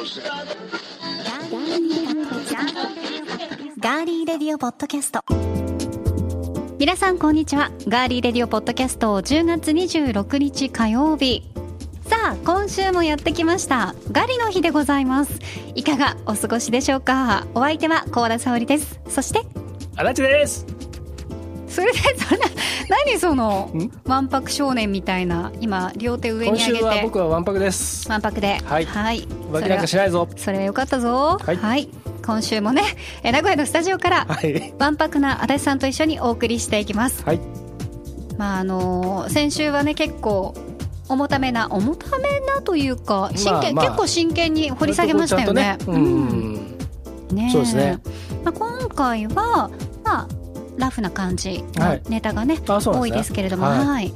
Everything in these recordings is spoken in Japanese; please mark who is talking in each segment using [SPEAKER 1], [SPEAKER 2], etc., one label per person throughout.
[SPEAKER 1] ガーリーレディオポッドキャスト。皆さんこんにちは。ガーリーレディオポッドキャスト10月26日火曜日。さあ今週もやってきました。ガリの日でございます。いかがお過ごしでしょうか。お相手は高田沙織です。そして
[SPEAKER 2] 足立です。
[SPEAKER 1] それでそんな何そのわんぱく少年みたいな今両手上に
[SPEAKER 2] 今
[SPEAKER 1] 上げて。
[SPEAKER 2] 週は僕はわんぱくです。
[SPEAKER 1] わんぱくで。
[SPEAKER 2] はい。
[SPEAKER 1] はい、
[SPEAKER 2] 浮気なんかしないぞ。
[SPEAKER 1] それはよかったぞ。
[SPEAKER 2] はい。
[SPEAKER 1] 今週もねえ名古屋のスタジオから
[SPEAKER 2] はい。
[SPEAKER 1] わんぱくな足立さんと一緒にお送りしていきます。
[SPEAKER 2] はい。
[SPEAKER 1] まああの先週はね結構重ためな重ためなというか真剣、
[SPEAKER 2] まあ。まあ
[SPEAKER 1] 結構真剣に掘り下げましたよね。
[SPEAKER 2] ちゃんとね。うん。
[SPEAKER 1] ね
[SPEAKER 2] そうですね。
[SPEAKER 1] まあ、今回はまあラフな感じの
[SPEAKER 2] はい。
[SPEAKER 1] ネタがね、
[SPEAKER 2] あそうなんですね。
[SPEAKER 1] 多いですけれども、
[SPEAKER 2] はい。
[SPEAKER 1] はい。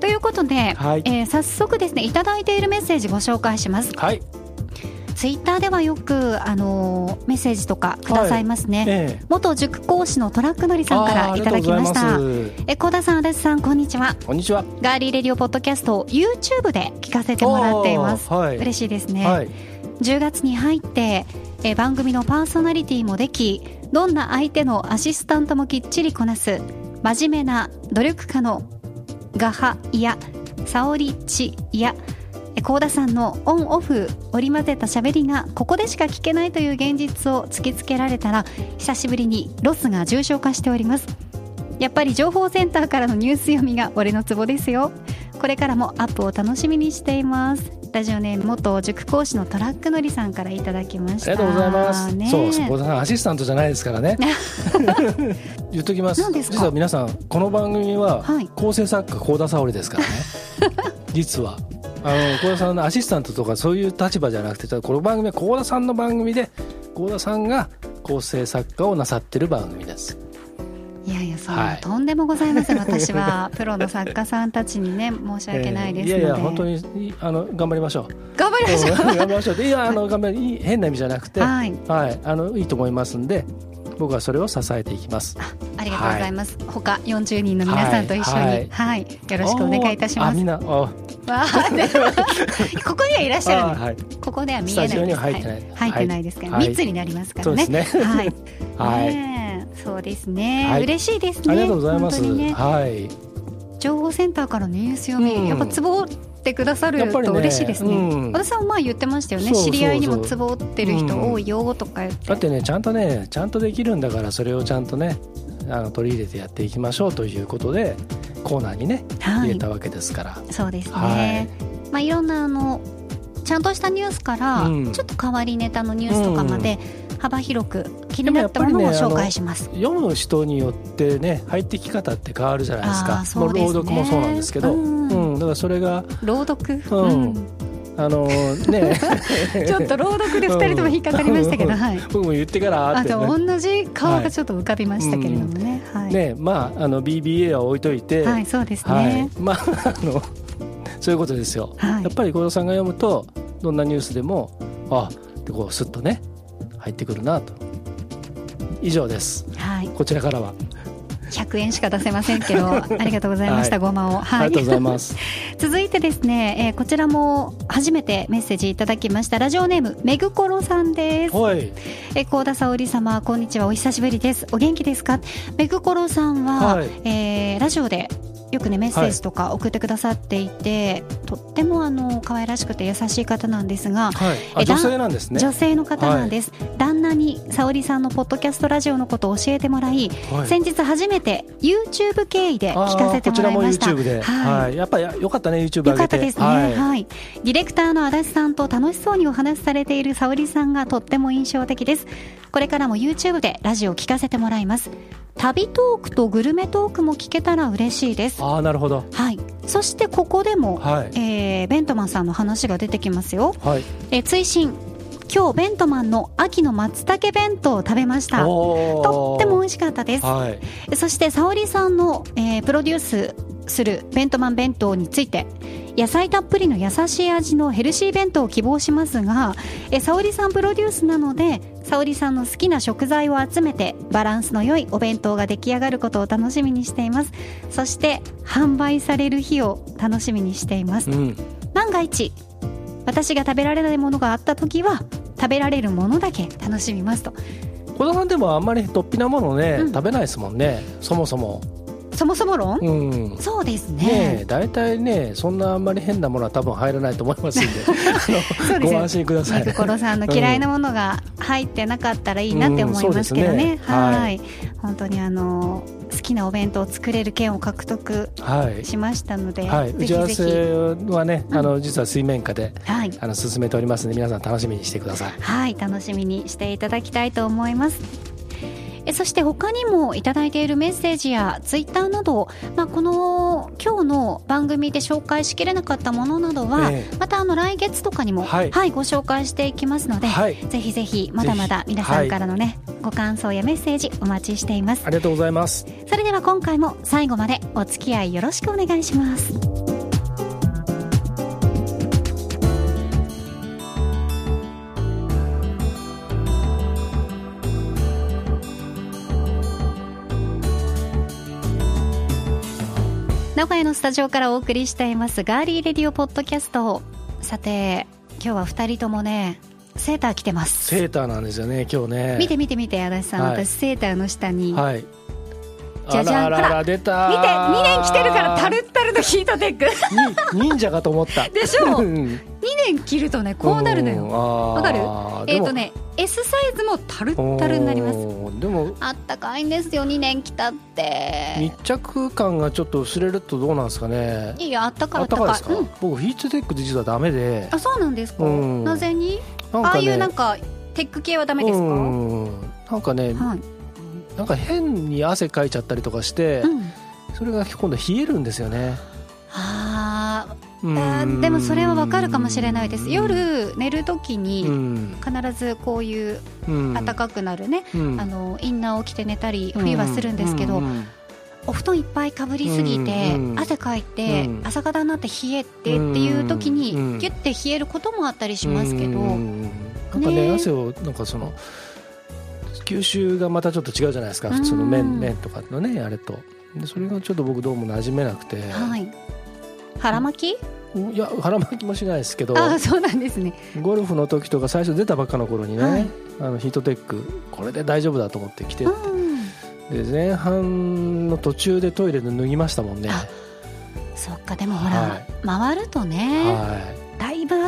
[SPEAKER 1] ということで、
[SPEAKER 2] はい。
[SPEAKER 1] えー早速ですねいただいているメッセージご紹介します。
[SPEAKER 2] はい。
[SPEAKER 1] ツイッターではよくあのメッセージとかくださいますね、
[SPEAKER 2] ええ。
[SPEAKER 1] 元塾講師のトラックのりさんからいただきました。え小田さん足立さんこんにちは。
[SPEAKER 2] こんにちは。
[SPEAKER 1] ガーリーレディオポッドキャストを YouTube で聞かせてもらっています、
[SPEAKER 2] はい。
[SPEAKER 1] 嬉しいですね、
[SPEAKER 2] はい。
[SPEAKER 1] 10月に入ってえー番組のパーソナリティもできどんな相手のアシスタントもきっちりこなす。真面目な努力家のガハいや沙織ちいやえー高田さんのオンオフ織り交ぜた喋りがここでしか聞けないという現実を突きつけられたら久しぶりにロスが重症化しております。やっぱり情報センターからのニュース読みが俺のツボですよ。これからもアップを楽しみにしています。ラジオネーム元塾講師のトラックのりさんからいただきました。
[SPEAKER 2] ありがとうございます、
[SPEAKER 1] ね。
[SPEAKER 2] そう小田さんアシスタントじゃないですからね。言っときます。実は皆さんこの番組は
[SPEAKER 1] はい。
[SPEAKER 2] 構成作家幸田沙織ですからね。実は。あの幸田さんのアシスタントとかそういう立場じゃなくてこの番組は幸田さんの番組で幸田さんが構成作家をなさってる番組です
[SPEAKER 1] いやいやそんな、
[SPEAKER 2] はい。
[SPEAKER 1] とんでもございません。私は プロの作家さんたちにね申し訳ないです。ので、
[SPEAKER 2] えーいやいや本当にいあの頑張りましょう。
[SPEAKER 1] 頑張りましょう。
[SPEAKER 2] 頑張りましょう。でいやあの頑張りいい変な意味じゃなくて
[SPEAKER 1] はい。
[SPEAKER 2] はい、あのいいと思いますんで僕はそれを支えていきます。
[SPEAKER 1] ありがとうございます、他40人の皆さんと一緒に、は
[SPEAKER 2] はい。い
[SPEAKER 1] よろしくお願いいたします。
[SPEAKER 2] あみんなあ
[SPEAKER 1] ここにはいらっしゃる
[SPEAKER 2] はい。
[SPEAKER 1] ここでは見えないです。
[SPEAKER 2] 入ってない。
[SPEAKER 1] は入ってないですから、
[SPEAKER 2] はい。
[SPEAKER 1] 密になりますからね。
[SPEAKER 2] ね。
[SPEAKER 1] はい、
[SPEAKER 2] はい
[SPEAKER 1] そうですね、
[SPEAKER 2] はい。
[SPEAKER 1] 嬉しいですね。
[SPEAKER 2] ありがとうございます、
[SPEAKER 1] ね。
[SPEAKER 2] はい。
[SPEAKER 1] 情報センターからのニュース読み、
[SPEAKER 2] うん。
[SPEAKER 1] やっぱツボってくださると嬉しいですね。
[SPEAKER 2] うん。
[SPEAKER 1] 私さん前言ってましたよね。知り合いにもツボってる人多いよとか言って、
[SPEAKER 2] だってねちゃんとねちゃんとできるんだからそれをちゃんとねあの取り入れてやっていきましょうということでコーナーにね
[SPEAKER 1] はい。
[SPEAKER 2] 入れたわけですから、
[SPEAKER 1] そうですね、
[SPEAKER 2] はい。
[SPEAKER 1] まあいろんなあのちゃんとしたニュースから、
[SPEAKER 2] うん。
[SPEAKER 1] ちょっと変わりネタのニュースとかまで幅広く気になったものを紹介します、
[SPEAKER 2] 読む人によってね入ってき方って変わるじゃないです
[SPEAKER 1] あ
[SPEAKER 2] か
[SPEAKER 1] ーそうですね。
[SPEAKER 2] 朗読もそうなんですけど、
[SPEAKER 1] う
[SPEAKER 2] うんんだからそれが
[SPEAKER 1] 朗読、
[SPEAKER 2] うん。あのね。
[SPEAKER 1] ちょっと朗読で2人とも引っかかりましたけど、
[SPEAKER 2] うん。
[SPEAKER 1] はい。
[SPEAKER 2] 僕も言ってからあって、ね。
[SPEAKER 1] 同じ顔がちょっと浮かびましたけれどもね、はい、
[SPEAKER 2] ねまああの BBA は置いといて、
[SPEAKER 1] はい、そうですね、
[SPEAKER 2] はい、まああのそういうことですよ、
[SPEAKER 1] はい。
[SPEAKER 2] やっぱり小田さんが読むとどんなニュースでもあでこうスッとね入ってくるなと。以上です。
[SPEAKER 1] はい、
[SPEAKER 2] こちらからは、
[SPEAKER 1] 100円しか出せませんけど ありがとうございました、
[SPEAKER 2] はい。
[SPEAKER 1] ごまを、はい。
[SPEAKER 2] ありがとうございます。
[SPEAKER 1] 続いてですね、えーこちらも初めてメッセージいただきました。ラジオネームめぐころさんです。
[SPEAKER 2] はい。
[SPEAKER 1] えー、高田沙織様こんにちは。お久しぶりです。お元気ですか？めぐころさんは、
[SPEAKER 2] はい。
[SPEAKER 1] えーラジオでよくねメッセージとか送ってくださっていて、とってもあの可愛らしくて優しい方なんですが、
[SPEAKER 2] はい。あ
[SPEAKER 1] え
[SPEAKER 2] 女性なんですね。
[SPEAKER 1] 女性の方なんです、旦那に沙織さんのポッドキャストラジオのことを教えてもらい、
[SPEAKER 2] はい。
[SPEAKER 1] 先日初めて YouTube 経由で聞かせてもらいました。
[SPEAKER 2] こちらも YouTube で、
[SPEAKER 1] はい。
[SPEAKER 2] はい、やっぱりよかったね YouTube 上げて
[SPEAKER 1] よかったですね、は
[SPEAKER 2] はい。い。
[SPEAKER 1] ディレクターの足立さんと楽しそうにお話しされている沙織さんがとっても印象的です。これからも YouTube でラジオを聞かせてもらいます。旅トークとグルメトークも聞けたら嬉しいです
[SPEAKER 2] ああなるほど。
[SPEAKER 1] はい。そしてここでも、
[SPEAKER 2] はい。
[SPEAKER 1] えーベントマンさんの話が出てきますよ、
[SPEAKER 2] はい。
[SPEAKER 1] えー追伸。今日ベントマンの秋の松茸弁当を食べました。と
[SPEAKER 2] と
[SPEAKER 1] っても美味しかったです。
[SPEAKER 2] はい。
[SPEAKER 1] そして沙織さんの、えープロデュースするベントマン弁当について野菜たっぷりの優しい味のヘルシー弁当を希望しますがえ沙織さんプロデュースなので沙織さんの好きな食材を集めてバランスの良いお弁当が出来上がることを楽しみにしています。そして販売される日を楽しみにしています。
[SPEAKER 2] うん。
[SPEAKER 1] 万が一私が食べられないものがあった時は食べられるものだけ楽しみますと。
[SPEAKER 2] 小田さんでもあんまり突飛なものね、
[SPEAKER 1] うん。
[SPEAKER 2] 食べないですもんね。そもそも
[SPEAKER 1] そもそも論、
[SPEAKER 2] うん。
[SPEAKER 1] そうですね。
[SPEAKER 2] 大体ねそんなあんまり変なものは多分入らないと思いますんで。ご安心ください。
[SPEAKER 1] 肉ころさんの嫌いなものが入ってなかったらいいなって思いますけどね,、
[SPEAKER 2] うん。ね。
[SPEAKER 1] は
[SPEAKER 2] はい。い
[SPEAKER 1] 本当にあの好きなお弁当を作れる券を獲得
[SPEAKER 2] はい。
[SPEAKER 1] しましたので、
[SPEAKER 2] はい、打
[SPEAKER 1] ぜひ。ぜ
[SPEAKER 2] ち合わせ
[SPEAKER 1] ひ
[SPEAKER 2] はね、
[SPEAKER 1] うん。
[SPEAKER 2] あの実は水面下で
[SPEAKER 1] はい。
[SPEAKER 2] あの進めておりますので皆さん楽しみにしてください。
[SPEAKER 1] はい、楽しみにしていただきたいと思います。えそして他にもいただいているメッセージやツイッターなど、まあ、この今日の番組で紹介しきれなかったものなどは、
[SPEAKER 2] ええ。
[SPEAKER 1] またあの来月とかにも、は
[SPEAKER 2] はいい
[SPEAKER 1] ご紹介していきますので、
[SPEAKER 2] はい、
[SPEAKER 1] ぜひぜひまだまだ皆さんからのね、ご感想やメッセージお待ちしています。
[SPEAKER 2] ありがとうございます。
[SPEAKER 1] それでは今回も最後までお付き合いよろしくお願いします名古屋のスタジオからお送りしていますガーリーレディオポッドキャストさて今日は二人ともねセーター着てます
[SPEAKER 2] セーターなんですよね今日ね。
[SPEAKER 1] 見て見て見て足立さん、
[SPEAKER 2] はい
[SPEAKER 1] 私セーターの下に、
[SPEAKER 2] はい。
[SPEAKER 1] じゃじゃん
[SPEAKER 2] あら出た。
[SPEAKER 1] 見て2年着てるからタルッタルのヒートテック。
[SPEAKER 2] に忍者かと思った。
[SPEAKER 1] でしょう。
[SPEAKER 2] うん
[SPEAKER 1] 2年着るとねこうなるのよ。
[SPEAKER 2] わ
[SPEAKER 1] わかる？えっ、と。ね S サイズもタルッタルになります。
[SPEAKER 2] でも
[SPEAKER 1] あったかいんですよ2年着たって。
[SPEAKER 2] 密着感がちょっと薄れるとどうなんですかね。
[SPEAKER 1] いいよあったかい
[SPEAKER 2] あ
[SPEAKER 1] あったたかい
[SPEAKER 2] ですか？
[SPEAKER 1] うん、
[SPEAKER 2] 僕ヒートテック実はダメで。
[SPEAKER 1] あそうなんですか、
[SPEAKER 2] うん。
[SPEAKER 1] なぜに、
[SPEAKER 2] ね。
[SPEAKER 1] ああいうなんかテック系はダメですか、
[SPEAKER 2] うん。なんかね、
[SPEAKER 1] はい、
[SPEAKER 2] なんか変に汗かいちゃったりとかして、
[SPEAKER 1] うん、
[SPEAKER 2] それが今度冷えるんですよね。
[SPEAKER 1] ああーでもそれはわかるかもしれないです。
[SPEAKER 2] うん。
[SPEAKER 1] 夜寝るとき
[SPEAKER 2] う
[SPEAKER 1] に
[SPEAKER 2] ん。
[SPEAKER 1] 必ずこういう
[SPEAKER 2] うん。
[SPEAKER 1] 暖かくなるね、
[SPEAKER 2] うん。
[SPEAKER 1] あのインナーを着て寝たり冬はするんですけど、お布団いっぱいかぶりすぎて、汗かいて、
[SPEAKER 2] うん。
[SPEAKER 1] 朝方になって冷えてっていう時に、
[SPEAKER 2] うん。
[SPEAKER 1] ギュッて冷えることもあったりしますけど、
[SPEAKER 2] うん。なんかね
[SPEAKER 1] ね。
[SPEAKER 2] 汗をなんかその吸収がまたちょっと違うじゃないですか。
[SPEAKER 1] うん。
[SPEAKER 2] 普通の麺麺とかのねあれと。でそれがちょっと僕どうも馴染めなくて、
[SPEAKER 1] はい。腹巻き？
[SPEAKER 2] いや腹巻きもしないですけど。
[SPEAKER 1] ああそうなんですね。
[SPEAKER 2] ゴルフの時とか最初出たばっかの頃にね、
[SPEAKER 1] はい。
[SPEAKER 2] あのヒートテックこれで大丈夫だと思って着て
[SPEAKER 1] う
[SPEAKER 2] って。
[SPEAKER 1] ん。
[SPEAKER 2] で前半の途中でトイレで脱ぎましたもんね。
[SPEAKER 1] あそっか。でもほら、
[SPEAKER 2] はい。
[SPEAKER 1] 回るとね、
[SPEAKER 2] は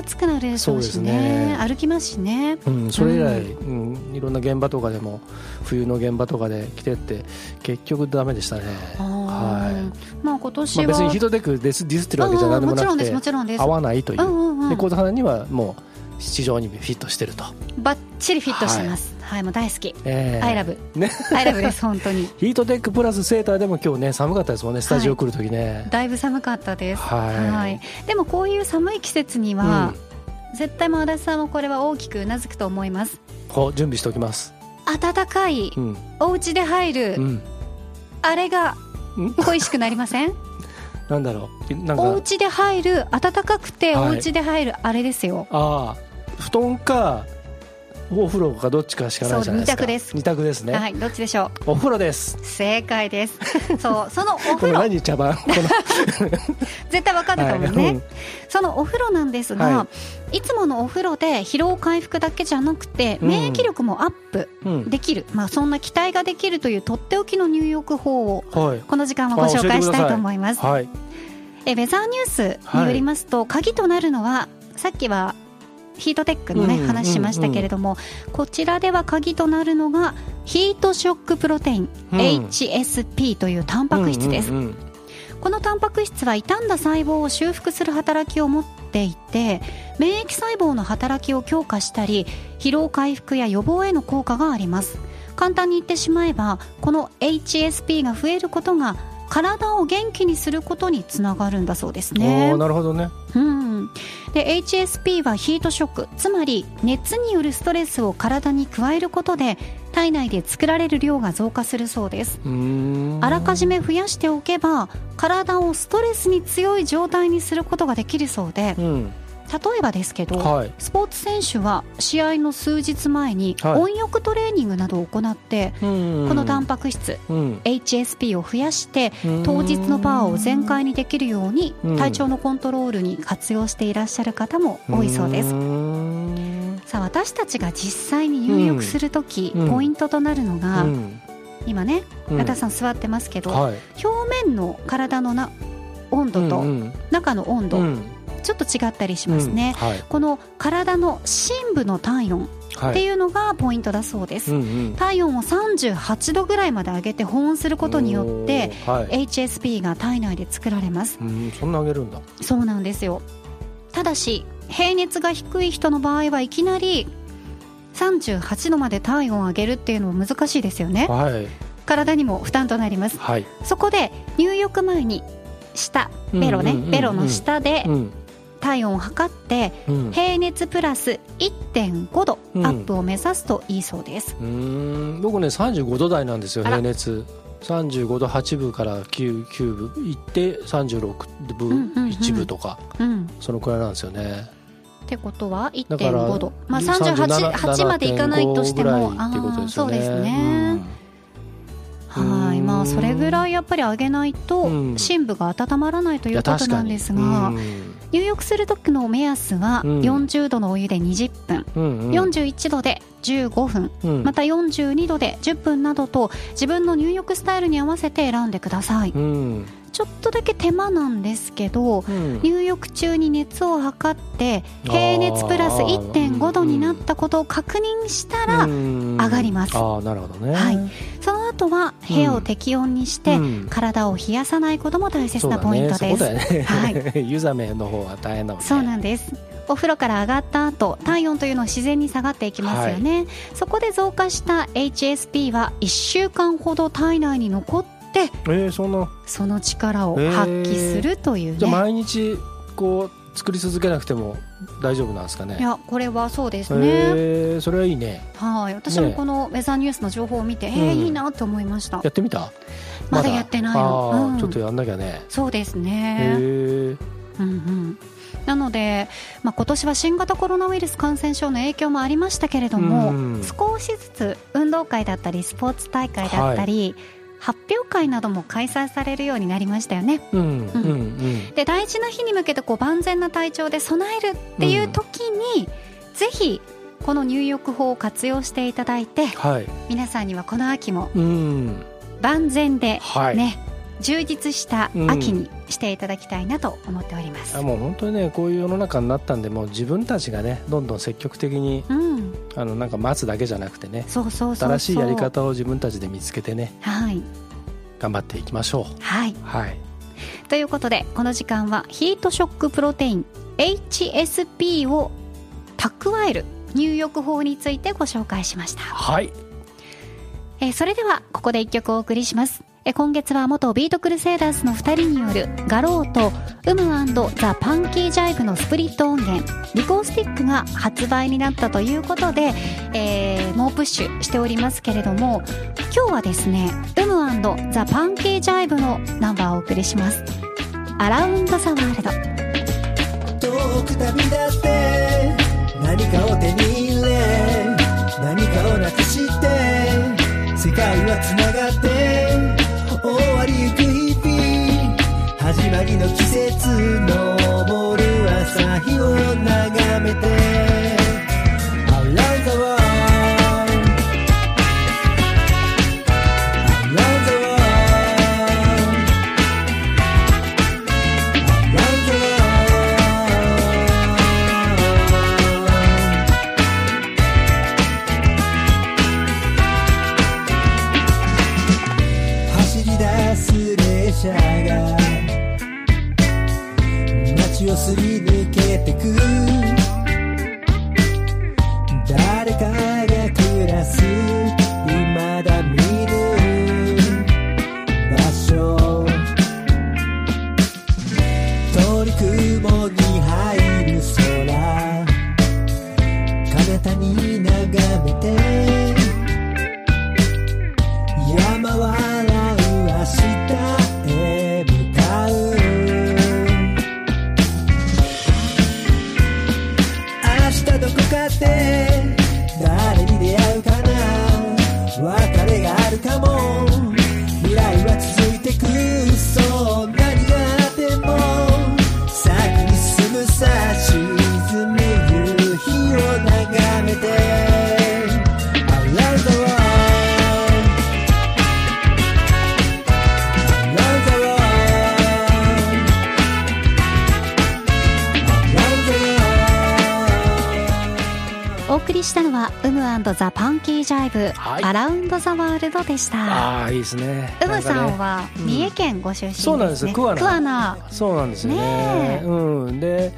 [SPEAKER 1] 暑くなるでしょうし
[SPEAKER 2] そうです
[SPEAKER 1] ね。
[SPEAKER 2] ね
[SPEAKER 1] 歩きますしね。
[SPEAKER 2] い、うん、それ以来、うん。いろんな現場とかでも冬の現場とかで着てって結局ダメでしたね。は
[SPEAKER 1] まあ今年
[SPEAKER 2] まあ、
[SPEAKER 1] は、
[SPEAKER 2] 別にヒートテックディスディスってるわけじゃ何でもなくて
[SPEAKER 1] もちろんです
[SPEAKER 2] 合わないという。う、
[SPEAKER 1] んうんうん。
[SPEAKER 2] で小田さんにはもう市場にフィットしてると、
[SPEAKER 1] バッチリフィットしてます。はい、もう大好き。
[SPEAKER 2] えー。
[SPEAKER 1] I love
[SPEAKER 2] ね。
[SPEAKER 1] I love です本当に。
[SPEAKER 2] ヒートテックプラスセーターでも今日ね寒かったですもんねスタジオ来る時ね。
[SPEAKER 1] だいぶ寒かったです。
[SPEAKER 2] はい。
[SPEAKER 1] でもこういう寒い季節には、絶対もう足立さんもこれは大きくうなずくと思います。
[SPEAKER 2] こう準備しておきます。
[SPEAKER 1] 暖かい
[SPEAKER 2] うん。
[SPEAKER 1] お家で入る、
[SPEAKER 2] うん。
[SPEAKER 1] あれが
[SPEAKER 2] ん。
[SPEAKER 1] 恋しくなりません？
[SPEAKER 2] なんだろう。なんか。
[SPEAKER 1] お家で入る暖かくて
[SPEAKER 2] はい。
[SPEAKER 1] お家で入るあれですよ、
[SPEAKER 2] ああ。布団かお風呂かどっちかしかないじゃないですか。
[SPEAKER 1] 二択です。
[SPEAKER 2] 二択ですね、
[SPEAKER 1] はいどっちでしょ
[SPEAKER 2] お風呂です。
[SPEAKER 1] う正解です。そうそのお風呂。
[SPEAKER 2] 何茶番？
[SPEAKER 1] 絶対わかるかもね、
[SPEAKER 2] はいうん。
[SPEAKER 1] そのお風呂なんですが、、
[SPEAKER 2] はい。
[SPEAKER 1] つものお風呂で疲労回復だけじゃなくて
[SPEAKER 2] うん。
[SPEAKER 1] 免疫力もアップ
[SPEAKER 2] うん。
[SPEAKER 1] できる、まあ、そんな期待ができるというとっておきの入浴法を
[SPEAKER 2] はい。
[SPEAKER 1] この時間はご紹介したいと思います。
[SPEAKER 2] はい。
[SPEAKER 1] えウェザーニュースによりますと、鍵となるのはさっきはヒートテックのね、
[SPEAKER 2] うん
[SPEAKER 1] 話しましたけれども、こちらでは鍵となるのがヒートショックプロテイン、
[SPEAKER 2] うん。
[SPEAKER 1] HSP というタンパク質です、このタンパク質は傷んだ細胞を修復する働きを持っていて免疫細胞の働きを強化したり疲労回復や予防への効果があります。簡単に言ってしまえばこの HSP が増えることが体を元気にすることにつながるんだそうですね。
[SPEAKER 2] なるほどね。
[SPEAKER 1] うん、で HSP はヒートショックつまり熱によるストレスを体に加えることで体内で作られる量が増加するそうです。あらかじめ増やしておけば体をストレスに強い状態にすることができるそうで
[SPEAKER 2] うん
[SPEAKER 1] 例えばですけど、
[SPEAKER 2] はい。
[SPEAKER 1] スポーツ選手は試合の数日前に
[SPEAKER 2] はい。
[SPEAKER 1] 温浴トレーニングなどを行って、このタンパク質
[SPEAKER 2] うん。
[SPEAKER 1] HSP を増やして
[SPEAKER 2] うん。
[SPEAKER 1] 当日のパワーを全開にできるように
[SPEAKER 2] うん。
[SPEAKER 1] 体調のコントロールに活用していらっしゃる方も多いそうです。さあさ私たちが実際に入浴するとき、
[SPEAKER 2] うん。
[SPEAKER 1] ポイントとなるのが、
[SPEAKER 2] うん。
[SPEAKER 1] 今ね
[SPEAKER 2] うん。
[SPEAKER 1] 中田さん座ってますけど、
[SPEAKER 2] はい。
[SPEAKER 1] 表面の体のな温度と
[SPEAKER 2] うん。
[SPEAKER 1] 中の温度、
[SPEAKER 2] うん
[SPEAKER 1] ちょっと違ったりしますね、
[SPEAKER 2] うんはい。
[SPEAKER 1] この体の深部の体温
[SPEAKER 2] はい。
[SPEAKER 1] っていうのがポイントだそうです、
[SPEAKER 2] うんうん。
[SPEAKER 1] 体温を38度ぐらいまで上げて保温することによって
[SPEAKER 2] はい。
[SPEAKER 1] HSP が体内で作られます。
[SPEAKER 2] うんそんな上げるんだ。
[SPEAKER 1] そうなんですよ。ただし平熱が低い人の場合はいきなり38度まで体温を上げるっていうのも難しいですよね。
[SPEAKER 2] はい。
[SPEAKER 1] 体にも負担となります。
[SPEAKER 2] はい。
[SPEAKER 1] そこで入浴前に下ベロね、
[SPEAKER 2] うんうんうんうん。
[SPEAKER 1] ベロの下で
[SPEAKER 2] うん
[SPEAKER 1] 体温を測って
[SPEAKER 2] うん。
[SPEAKER 1] 平熱プラス1.5度ア
[SPEAKER 2] うん。
[SPEAKER 1] ップを目指すといいそうです、
[SPEAKER 2] うーん。僕ね35度台なんですよ平熱。35度8分から 9, 9分。いって36分
[SPEAKER 1] うんうんうん。
[SPEAKER 2] 1分とか。
[SPEAKER 1] うん、
[SPEAKER 2] そのくらいなんですよね。
[SPEAKER 1] ってことは
[SPEAKER 2] だから
[SPEAKER 1] 1.5度、まあ、38 8までいかないとしても
[SPEAKER 2] 37.5ぐらいっていうことですよね。
[SPEAKER 1] あーそうですね、はい。まあそれぐらいやっぱり上げないと
[SPEAKER 2] うん。
[SPEAKER 1] 深部が温まらないと
[SPEAKER 2] うん
[SPEAKER 1] いうことなんですが、入浴する時の目安は
[SPEAKER 2] うん。
[SPEAKER 1] 40度のお湯で20分、
[SPEAKER 2] うんうん。
[SPEAKER 1] 41度で15分。
[SPEAKER 2] うん。
[SPEAKER 1] また42度で10分などと自分の入浴スタイルに合わせて選んでください。
[SPEAKER 2] うん
[SPEAKER 1] ちょっとだけ手間なんですけど
[SPEAKER 2] うん。
[SPEAKER 1] 入浴中に熱を測って平熱プラス1.5度になったことを確認したら
[SPEAKER 2] 上
[SPEAKER 1] 上がります。
[SPEAKER 2] ああなるほどね。
[SPEAKER 1] はい。その後は部屋を適温にして
[SPEAKER 2] うん。
[SPEAKER 1] 体を冷やさないことも大切なポイントです。
[SPEAKER 2] ねね、
[SPEAKER 1] は
[SPEAKER 2] 湯冷めの方が大変だもんね。
[SPEAKER 1] そうなんです。お風呂から上がった後体温というのは自然に下がっていきますよね、そこで増加した HSP は1週間ほど体内に残って
[SPEAKER 2] えー、そんな。
[SPEAKER 1] その力を発揮するという
[SPEAKER 2] じゃあ
[SPEAKER 1] ね、
[SPEAKER 2] 毎日こう作り続けなくても大丈夫なんですかね？
[SPEAKER 1] いやこれはそうですね、
[SPEAKER 2] えー、それはいいね。
[SPEAKER 1] はい。私もこのウェザーニュースの情報を見て、えー
[SPEAKER 2] うん
[SPEAKER 1] いいなって思いました。
[SPEAKER 2] やってみた？
[SPEAKER 1] まだやってないの。うん。
[SPEAKER 2] ちょっとやんなきゃね。
[SPEAKER 1] そうです
[SPEAKER 2] へ
[SPEAKER 1] ね
[SPEAKER 2] え
[SPEAKER 1] うんうん。なので、まあ、今年は新型コロナウイルス感染症の影響もありましたけれども、
[SPEAKER 2] うん。
[SPEAKER 1] 少しずつ運動会だったりスポーツ大会だったり、発表会なども開催されるようになりましたよね。
[SPEAKER 2] うんうんうん。
[SPEAKER 1] で大事な日に向けてこう万全な体調で備えるっていう時に、ぜひこの入浴法を活用していただいて
[SPEAKER 2] はい。
[SPEAKER 1] 皆さんにはこの秋も
[SPEAKER 2] うん。
[SPEAKER 1] 万全で
[SPEAKER 2] はい、
[SPEAKER 1] ね、充実した秋にしていただきたいなと思っております。
[SPEAKER 2] あもう本当にねこういう世の中になったんでもう自分たちがねどんどん積極的に
[SPEAKER 1] うん、
[SPEAKER 2] あのなんか待つだけじゃなくてね新しいやり方を自分たちで見つけてね
[SPEAKER 1] はい、
[SPEAKER 2] 頑張っていきましょう。
[SPEAKER 1] はい、
[SPEAKER 2] はい。
[SPEAKER 1] ということでこの時間はヒートショックプロテイン HSP を蓄える入浴法についてご紹介しました、
[SPEAKER 2] はい。
[SPEAKER 1] えーそれではここで一曲お送りしますえ今月は元ビートクルセイダーズの2人によるガローとウムザ・パンキージャイブのスプリット音源。リコースティックが発売になったということで、えー猛プッシュしておりますけれども今日はですねウムザ・パンキージャイブのナンバーをお送りします。アラウンド・ザ・ワールド。
[SPEAKER 3] 遠く旅立って何かを手に入れ何かをなくして世界はつながって始まりの季節。昇る朝日を眺めて。をすり抜けてく
[SPEAKER 1] したのはウムザ・パンキージャイブ、
[SPEAKER 2] はい。
[SPEAKER 1] アラウンド・ザ・ワールドでした。
[SPEAKER 2] ああいいですね。
[SPEAKER 1] ウムさんは
[SPEAKER 2] うん。
[SPEAKER 1] 三重県ご出身ですね、
[SPEAKER 2] そうなんですよ。桑名。そうなんですよね。
[SPEAKER 1] ねえ。
[SPEAKER 2] うん。で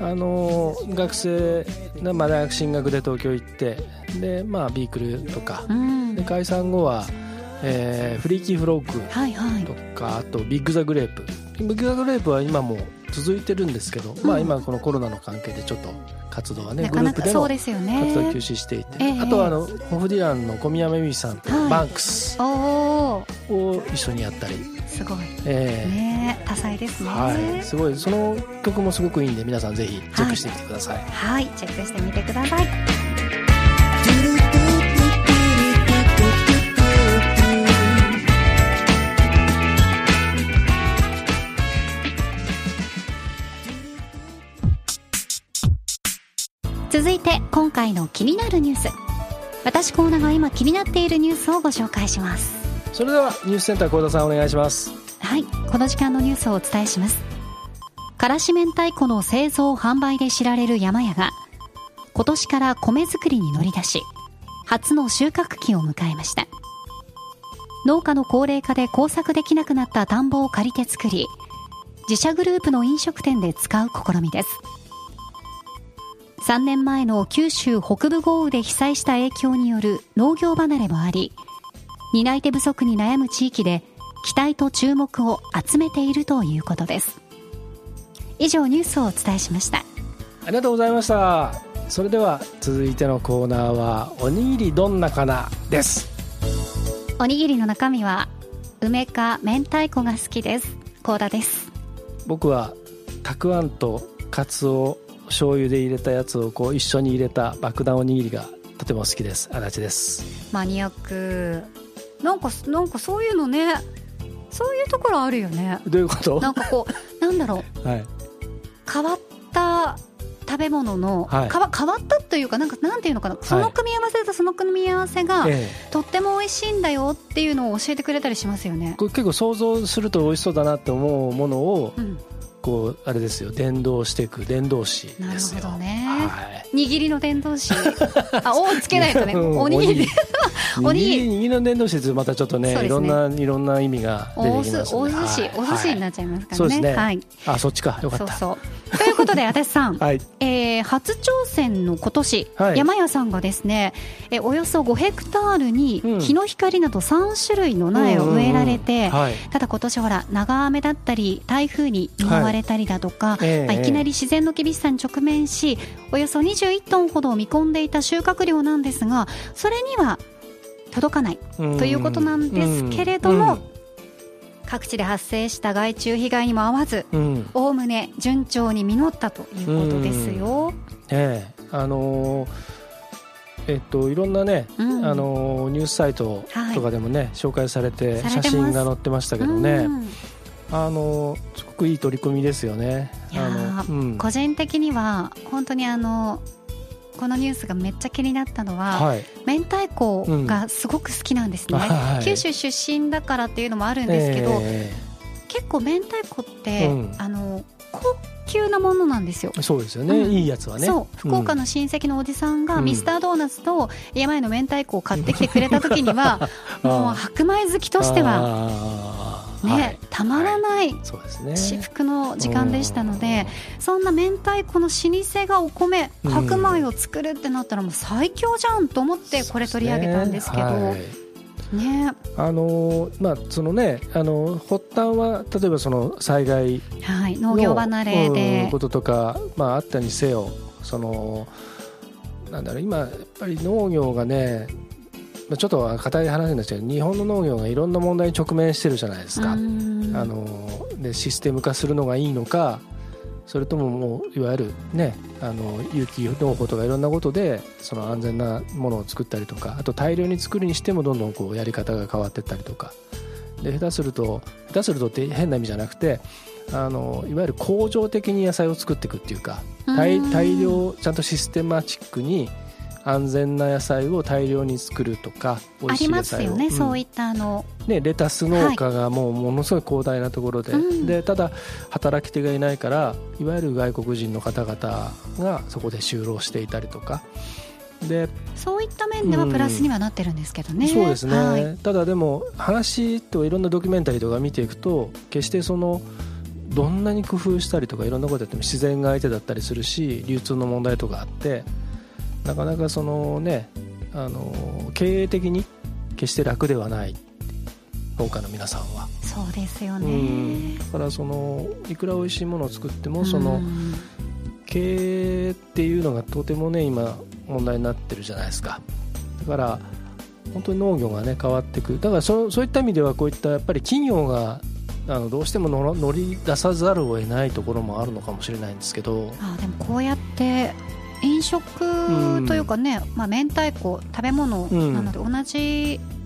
[SPEAKER 2] あの学生でまあ大学進学で東京行ってでまあビークルとか。
[SPEAKER 1] うん。
[SPEAKER 2] で解散後は、えーフリーキーフロッグ
[SPEAKER 1] はいはい。
[SPEAKER 2] とかあとビッグ・ザ・グレープ。ビッグ・ザ・グレープは今も続いてるんですけど、まあ
[SPEAKER 1] うん。
[SPEAKER 2] 今このコロナの関係でちょっと活動はねグループでの活動を休
[SPEAKER 1] ね
[SPEAKER 2] 止していて、
[SPEAKER 1] ええ。
[SPEAKER 2] あとはあのホフディランの小宮山由依さんと
[SPEAKER 1] はい。
[SPEAKER 2] バンクスを一緒にやったり、
[SPEAKER 1] すごい。
[SPEAKER 2] ええ。
[SPEAKER 1] ね多彩ですね。
[SPEAKER 2] はい、すごい。その曲もすごくいいんで皆さんぜひチェックしてみてください、
[SPEAKER 1] はい。チェックしてみてください続いて今回の気になるニュース。私コーナが今気になっているニュースをご紹介します。
[SPEAKER 2] それではニュースセンター幸田さんお願いします。
[SPEAKER 1] はいこの時間のニュースをお伝えします。からし明太子の製造販売で知られる山屋が今年から米作りに乗り出し初の収穫期を迎えました。農家の高齢化で耕作できなくなった田んぼを借りて作り自社グループの飲食店で使う試みです3年前の九州北部豪雨で被災した影響による農業離れもあり担い手不足に悩む地域で期待と注目を集めているということです。以上ニュースをお伝えしました。
[SPEAKER 2] ありがとうございました。それでは続いてのコーナーはおにぎりどんなかなです。
[SPEAKER 1] おにぎりの中身は梅か明太子が好きです。高田です。
[SPEAKER 2] 僕はたくあんとカツオ醤油で入れたやつをこう一緒に入れた爆弾おにぎりがとても好きです。足立です。
[SPEAKER 1] マニアック。なんかなんかそういうのねそういうところあるよね。
[SPEAKER 2] どういうこと？
[SPEAKER 1] なんかこうなんだろう。
[SPEAKER 2] はい。
[SPEAKER 1] 変わった食べ物の、
[SPEAKER 2] はい。
[SPEAKER 1] かわ変わったというかなんかなんていうのかな。その組み合わせとその組み合わせが、
[SPEAKER 2] え
[SPEAKER 1] とっても美味しいんだよっていうのを教えてくれたりしますよね。
[SPEAKER 2] え、これ結構想像すると美味しそうだなって思うものを
[SPEAKER 1] うん、
[SPEAKER 2] こうあれですよ伝導していく伝道師ですよ。
[SPEAKER 1] なるほどね。
[SPEAKER 2] はい。
[SPEAKER 1] 握りの伝道師。あ「お」をつけないとね。
[SPEAKER 2] うん。
[SPEAKER 1] おにぎり。おにぎり。
[SPEAKER 2] 握り握りの伝道師ってまたちょっとねいろんないろんな意味が出てきます
[SPEAKER 1] お寿司、
[SPEAKER 2] はい。
[SPEAKER 1] お寿司にな
[SPEAKER 2] は
[SPEAKER 1] っちゃいますからね,、
[SPEAKER 2] そうですね。
[SPEAKER 1] はい。
[SPEAKER 2] あそっちか。よかった。
[SPEAKER 1] そうそうということで 足立さん、
[SPEAKER 2] はい。
[SPEAKER 1] えー初挑戦の今年、
[SPEAKER 2] はい。
[SPEAKER 1] 山屋さんがですね、えーおよそ5ヘクタールに
[SPEAKER 2] うん。
[SPEAKER 1] 日の光など3種類の苗を植えられて、ただ今年ほら長雨だったり台風に見舞われたりだとか、
[SPEAKER 2] ええ
[SPEAKER 1] まあいきなり自然の厳しさに直面しおよそ21トンほどを見込んでいた収穫量なんですがそれには届かない
[SPEAKER 2] うん。
[SPEAKER 1] ということなんですけれども
[SPEAKER 2] うん
[SPEAKER 1] 各地で発生した害虫被害にも合わず
[SPEAKER 2] うん。
[SPEAKER 1] おおむね順調に実ったということですよ。
[SPEAKER 2] ええ。あのーえっといろんなね、
[SPEAKER 1] うん。
[SPEAKER 2] あのーニュースサイトとかでもね、紹介されて写真が載ってましたけどね、
[SPEAKER 1] うん。
[SPEAKER 2] あのーすごくいい取り組みですよね。あのうん。
[SPEAKER 1] 個人的には本当にあのこのニュースがめっちゃ気になったのは、
[SPEAKER 2] はい、
[SPEAKER 1] 明太子がすごく好きなんですね、
[SPEAKER 2] はい
[SPEAKER 1] 九州出身だからっていうのもあるんですけど、
[SPEAKER 2] え
[SPEAKER 1] 結構明太子って、
[SPEAKER 2] うん。
[SPEAKER 1] あの高級なものなんですよ。
[SPEAKER 2] えそうですよね、
[SPEAKER 1] うん。
[SPEAKER 2] いいやつはね。
[SPEAKER 1] そう。福岡
[SPEAKER 2] の、
[SPEAKER 1] の親戚のおじさんが
[SPEAKER 2] うん。
[SPEAKER 1] ミスタードーナツと山への明太子を買ってきてくれた時には、もう白米好きとしては
[SPEAKER 2] は
[SPEAKER 1] ね、たまらない
[SPEAKER 2] ね。
[SPEAKER 1] 至福の時間でしたので、そんな明太子の老舗がお米
[SPEAKER 2] うん。
[SPEAKER 1] 白米を作るってなったらもう最強じゃんと思ってこれ取り上げたんですけど
[SPEAKER 2] はい。
[SPEAKER 1] ね。
[SPEAKER 2] あのーまあそのねあの発端は例えばその災害
[SPEAKER 1] はい、
[SPEAKER 2] の
[SPEAKER 1] 農業離れ
[SPEAKER 2] うん
[SPEAKER 1] で
[SPEAKER 2] こととかまああったにせよそのなんだろう今やっぱり農業がねまあちょっと硬い話なんですけど日本の農業がいろんな問題に直面してるじゃないですか。
[SPEAKER 1] うん。
[SPEAKER 2] あのでシステム化するのがいいのかそれとももういわゆるねあの有機農法とかいろんなことでその安全なものを作ったりとかあと大量に作るにしてもどんどんこうやり方が変わっていったりとか。で下手すると下手するとって変な意味じゃなくてあのいわゆる工場的に野菜を作っていくっていうか大量ちゃんとシステマチックに安全な野菜を大量に作るとか美
[SPEAKER 1] あ
[SPEAKER 2] 味しい
[SPEAKER 1] りますよね、
[SPEAKER 2] 野菜をん。
[SPEAKER 1] そういったあの。
[SPEAKER 2] ね、レタス農家がもうものすごい広大なところで,、
[SPEAKER 1] うん。
[SPEAKER 2] でただ働き手がいないからいわゆる外国人の方々がそこで就労していたりとか。で
[SPEAKER 1] そういった面ではプラスにはなってるんですけどね、
[SPEAKER 2] そうですね、
[SPEAKER 1] はい。
[SPEAKER 2] ただでも話といろんなドキュメンタリーとか見ていくと決してそのどんなに工夫したりとかいろんなことやっても自然が相手だったりするし流通の問題とかあってなかなかそのねあの経営的に決して楽ではない農家の皆さんは、
[SPEAKER 1] そうですよ
[SPEAKER 2] う
[SPEAKER 1] ね
[SPEAKER 2] ん。だからそのいくら美味しいものを作ってもその
[SPEAKER 1] うん
[SPEAKER 2] 経営っていうのがとてもね今問題になってるじゃないですか。だから本当に農業がね変わっていくだからそそういった意味ではこういったやっぱり企業があのどうしても乗り出さざるを得ないところもあるのかもしれないんですけど。
[SPEAKER 1] あでもこうやって飲食というかね、まあ、明太子食べ物
[SPEAKER 2] うん
[SPEAKER 1] なので同じ食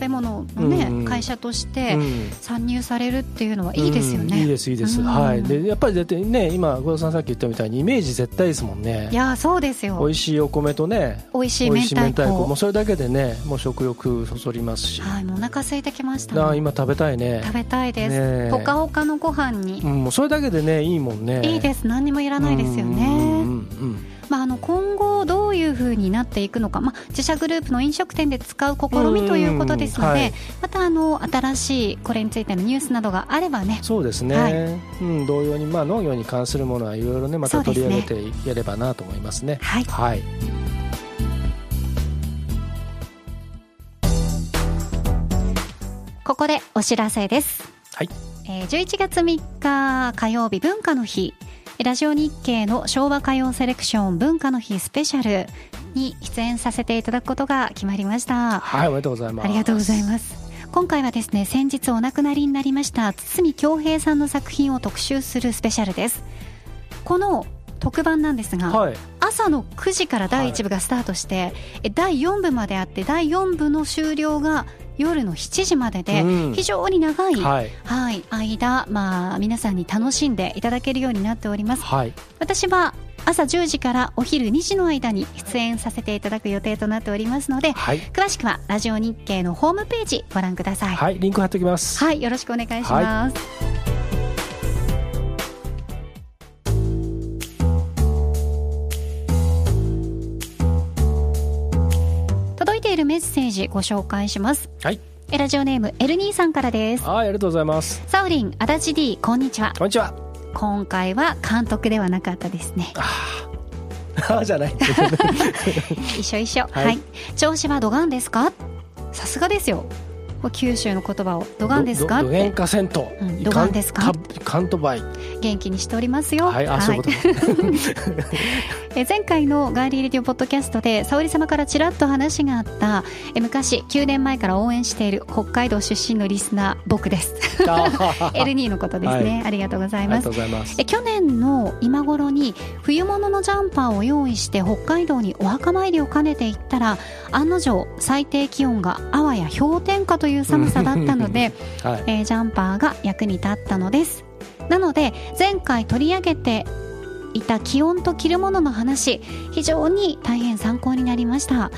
[SPEAKER 1] べ物のね、
[SPEAKER 2] うん。
[SPEAKER 1] 会社とし
[SPEAKER 2] う
[SPEAKER 1] て
[SPEAKER 2] ん。
[SPEAKER 1] 参入されるっていうのはいいですよね、
[SPEAKER 2] うん。いいですいいです、
[SPEAKER 1] うん。
[SPEAKER 2] はい。でやっぱりだってね今小田さんさっき言ったみたいにイメージ絶対ですもんね。
[SPEAKER 1] いやそうですよ。
[SPEAKER 2] 美味しいお米とね
[SPEAKER 1] 美味しい明太子。
[SPEAKER 2] もうそれだけでねもう食欲そそりますし、
[SPEAKER 1] はいもうお腹空いてきました
[SPEAKER 2] なあ今食べたいね。
[SPEAKER 1] 食べたいです、ほかほかのご飯に、
[SPEAKER 2] うん、もうそれだけでねいいもんね。
[SPEAKER 1] いいです。何にもいらないですよね、
[SPEAKER 2] うんうんうん
[SPEAKER 1] まあ、あの今後どういうふうになっていくのか、まあ、自社グループの飲食店で使う試みということですので、
[SPEAKER 2] うんはい。
[SPEAKER 1] またあの新しいこれについてのニュースなどがあればね。
[SPEAKER 2] そうですね、
[SPEAKER 1] はい。
[SPEAKER 2] うん、同様に、まあ、農業に関するものはいろいろねまた取り上げてやればなと思いますね。
[SPEAKER 1] はい。
[SPEAKER 2] はい。
[SPEAKER 1] ここでお知らせです、
[SPEAKER 2] はい。
[SPEAKER 1] えー11月3日火曜日文化の日ラジオ日経の昭和歌謡セレクション文化の日スペシャルに出演させていただくことが決まりました。
[SPEAKER 2] はいおめでとうございます。
[SPEAKER 1] ありがとうございます。今回はですね先日お亡くなりになりました堤恭平さんの作品を特集するスペシャルです。この特番なんですが、
[SPEAKER 2] はい。
[SPEAKER 1] 朝の9時から第1部がスタートして、え第4部まであって第4部の終了が夜の7時までで、
[SPEAKER 2] うん。
[SPEAKER 1] 非常に長い、はい。
[SPEAKER 2] はい
[SPEAKER 1] 間、まあ、皆さんに楽しんでいただけるようになっております。
[SPEAKER 2] はい。
[SPEAKER 1] 私は朝10時からお昼2時の間に出演させていただく予定となっておりますので
[SPEAKER 2] はい。
[SPEAKER 1] 詳しくはラジオ日経のホームページご覧ください。
[SPEAKER 2] はいリンク貼っておきます。
[SPEAKER 1] はい、よろしくお願いします。届いているメッセージご紹介します。
[SPEAKER 2] はい
[SPEAKER 1] えラジオネームエルニーさんからです。
[SPEAKER 2] はいありがとうございます
[SPEAKER 1] サウリン、足立 D、こんにちは。
[SPEAKER 2] こんにちは
[SPEAKER 1] 今回は監督ではなかったですね。
[SPEAKER 2] ああじゃない
[SPEAKER 1] 一緒一緒。
[SPEAKER 2] はい
[SPEAKER 1] はい。調子はドガンですか？さすがですよ。九州の言葉をドガンですか？っ
[SPEAKER 2] どどどげん
[SPEAKER 1] て
[SPEAKER 2] かせんと、
[SPEAKER 1] うんどがんですか？
[SPEAKER 2] かカントバイ
[SPEAKER 1] 元気にしておりますよ。
[SPEAKER 2] はいあ、そういうこと。
[SPEAKER 1] え前回のガーリーレディオポッドキャストで沙織様からちらっと話があったえ昔9年前から応援している北海道出身のリスナー僕です。
[SPEAKER 2] あー。
[SPEAKER 1] L2 のことですね、
[SPEAKER 2] は
[SPEAKER 1] ありがとうございます。
[SPEAKER 2] ます。
[SPEAKER 1] え去年の今頃に冬物のジャンパーを用意して北海道にお墓参りを兼ねて行ったら案の定最低気温があわや氷点下という寒さだったので
[SPEAKER 2] はい。
[SPEAKER 1] えージャンパーが役に立ったのですなので前回取り上げていた気温と着るものの話非常に大変参考になりました、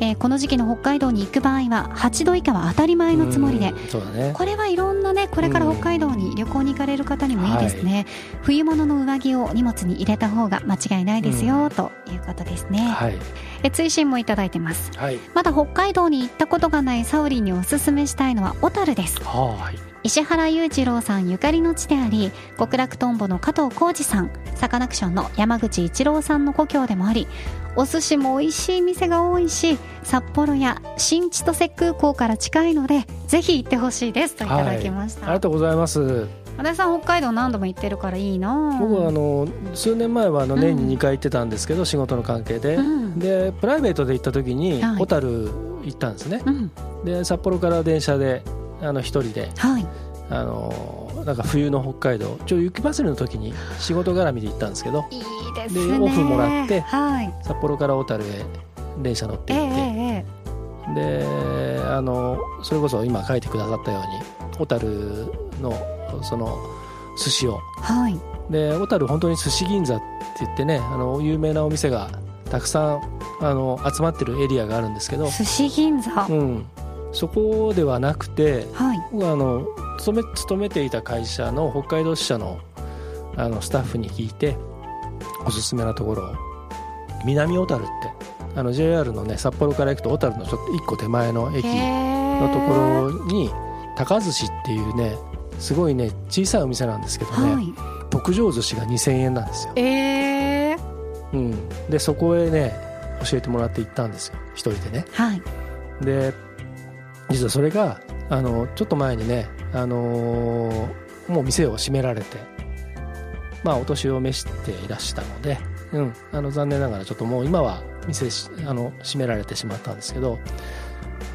[SPEAKER 1] えーこの時期の北海道に行く場合は8度以下は当たり前のつもりで
[SPEAKER 2] ね。
[SPEAKER 1] これはいろんなねこれから北海道に旅行に行かれる方にもいいですね、冬物の上着を荷物に入れた方が間違いないですよ、ということですね、
[SPEAKER 2] はい。
[SPEAKER 1] え追伸もいただいてます。
[SPEAKER 2] はい。
[SPEAKER 1] まだ北海道に行ったことがないサオリンにおすすめしたいのは小樽です。
[SPEAKER 2] はい。
[SPEAKER 1] 石原裕次郎さんゆかりの地であり極楽とんぼの加藤浩二さん。サカナクションの山口一郎さんの故郷でもありお寿司も美味しい店が多いし札幌や新千歳空港から近いのでぜひ行ってほしいです。といただきました、
[SPEAKER 2] ありがとうございます。
[SPEAKER 1] 和田さん北海道何度も行ってるからいいな
[SPEAKER 2] 僕はあの数年前はあの年に2回行ってたんですけど、仕事の関係で、
[SPEAKER 1] うん。
[SPEAKER 2] でプライベートで行った時に
[SPEAKER 1] はい。
[SPEAKER 2] 小樽行ったんですね、
[SPEAKER 1] うん。
[SPEAKER 2] で札幌から電車であの一人で
[SPEAKER 1] はい。
[SPEAKER 2] あのなんか冬の北海道ちょ雪祭りの時に仕事絡みで行ったんですけど
[SPEAKER 1] いいですね。
[SPEAKER 2] でオフもらって
[SPEAKER 1] はい。
[SPEAKER 2] 札幌から小樽へ電車乗って
[SPEAKER 1] ええ
[SPEAKER 2] 行って、
[SPEAKER 1] ええ。
[SPEAKER 2] であのそれこそ今書いてくださったように小樽のその寿司を。
[SPEAKER 1] はい。
[SPEAKER 2] で小樽本当に寿司銀座って言ってねあの有名なお店がたくさんあの集まってるエリアがあるんですけど、
[SPEAKER 1] 寿司銀座、
[SPEAKER 2] うん、そこではなくて
[SPEAKER 1] はい。
[SPEAKER 2] あの勤め勤めていた会社の北海道支社のあのスタッフに聞いておすすめなところを南小樽ってあの JR のね札幌から行くと小樽のちょっと1個手前の駅のところに高寿司っていうねすごいね小さいお店なんですけどね、
[SPEAKER 1] はい。
[SPEAKER 2] 特上寿司が2000円なんですよ、
[SPEAKER 1] えー、
[SPEAKER 2] うん、でそこへね教えてもらって行ったんですよ。一人でね。
[SPEAKER 1] はい。
[SPEAKER 2] で実はそれがあのちょっと前にね、あのーもう店を閉められてまあお年を召していらしたので、うん、あの残念ながらちょっともう今は店しあの閉められてしまったんですけど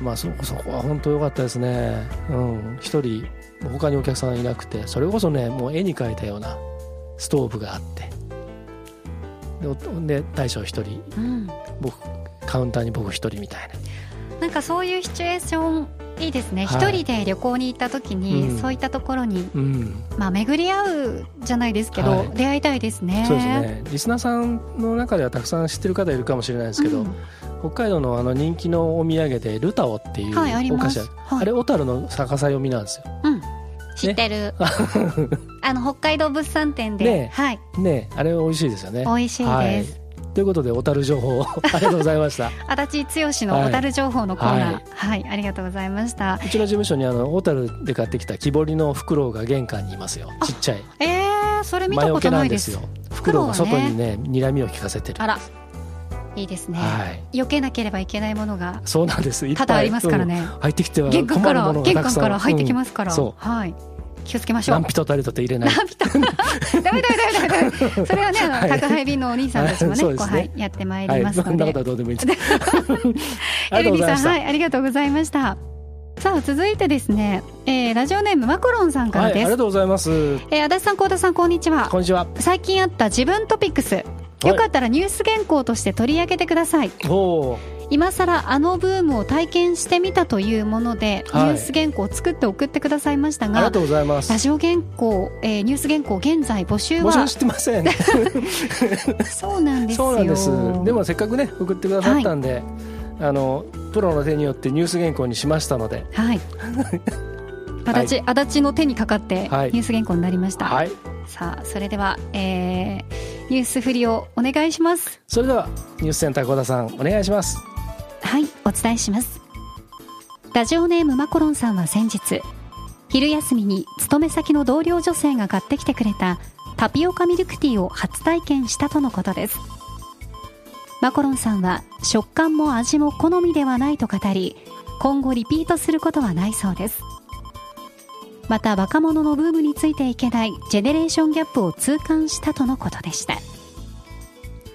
[SPEAKER 2] まあそそこは本当良かったですね。うん一人他にお客さんいなくてそれこそねもう絵に描いたようなストーブがあってでおで大将一人
[SPEAKER 1] うん、
[SPEAKER 2] 僕カウンターに僕一人みたいな。
[SPEAKER 1] なんかそういうシチュエーションいいですね。一、
[SPEAKER 2] はい。
[SPEAKER 1] 人で旅行に行った時に、
[SPEAKER 2] うん。
[SPEAKER 1] そういったところに、
[SPEAKER 2] うん。
[SPEAKER 1] まあ、巡り合うじゃないですけど、
[SPEAKER 2] はい。
[SPEAKER 1] 出会いたいですね。
[SPEAKER 2] そうですね。リスナーさんの中ではたくさん知ってる方いるかもしれないですけど、
[SPEAKER 1] うん。
[SPEAKER 2] 北海道のあの人気のお土産でルタオっていうお菓子ある。
[SPEAKER 1] はい。
[SPEAKER 2] あれ小樽の逆さ読みなんですよ。
[SPEAKER 1] うん。知ってる、あの北海道物産展で、
[SPEAKER 2] ね
[SPEAKER 1] はい。
[SPEAKER 2] ねえ。あれ美味しいですよね。
[SPEAKER 1] 美味しいです、
[SPEAKER 2] はいということで小樽情報 ありがとうございました。
[SPEAKER 1] 足立剛の小樽情報のコーナー、はい。ありがとうございました。
[SPEAKER 2] うちの事務所にあの小樽で買ってきた木彫りのフクロウが玄関にいますよ。ちっちゃい。
[SPEAKER 1] えー、それ見たことないです。
[SPEAKER 2] なんですよ。フクロウが外にね睨みを利かせてる
[SPEAKER 1] あら。いいですね、
[SPEAKER 2] はい。
[SPEAKER 1] 避けなければいけないものが。
[SPEAKER 2] そうなんです。いっぱい。
[SPEAKER 1] 多々ありますからね、
[SPEAKER 2] うん。入ってきては
[SPEAKER 1] 玄関から玄関から入ってきますから、
[SPEAKER 2] うん。
[SPEAKER 1] はい気をつけましょう。
[SPEAKER 2] 何人たりとって入れない。
[SPEAKER 1] ラピュタダメダメダメダメそれはねあの、
[SPEAKER 2] はい。
[SPEAKER 1] 宅配便のお兄さんたちもね,、
[SPEAKER 2] そうですね。
[SPEAKER 1] こうはい、やってまい
[SPEAKER 2] はい
[SPEAKER 1] りますので、
[SPEAKER 2] そんなことはどうでもいいです。あ
[SPEAKER 1] エルニーさんはいありがとうございました。さあ続いてですね、えーラジオネームマコロンさんから
[SPEAKER 2] はい、あ
[SPEAKER 1] です、
[SPEAKER 2] りがとうございます。
[SPEAKER 1] えー足立さん幸田さんこんにちは。
[SPEAKER 2] こんにちは。
[SPEAKER 1] 最近あった自分トピックスよかったらニュース原稿として取り上げてください。今さらあのブームを体験してみたというもので、
[SPEAKER 2] はい。
[SPEAKER 1] ニュース原稿を作って送ってくださいましたが
[SPEAKER 2] ー、ありがとうございます。
[SPEAKER 1] ラ。ジオ原稿、えーニュース原稿現在募集は
[SPEAKER 2] 募集してません。
[SPEAKER 1] そうなんですよ。
[SPEAKER 2] そうなんです。でもせっかくね送ってくださったんで、あのプロの手によってニュース原稿にしましたので、
[SPEAKER 1] はい。足立、足立の手にかかってニ
[SPEAKER 2] はい。
[SPEAKER 1] ュース原稿になりました、
[SPEAKER 2] はい。
[SPEAKER 1] さあそれでは、えーニュース振りをお願いします。
[SPEAKER 2] それではニュースセンター小田さんお願いします。
[SPEAKER 1] はいお伝えします。ラジオネームマコロンさんは先日昼休みに勤め先の同僚女性が買ってきてくれたタピオカミルクティーを初体験したとのことです。マコロンさんは食感も味も好みではないと語り今後リピートすることはないそうですまた若者のブームについていけないジェネレーションギャップを痛感したとのことでした。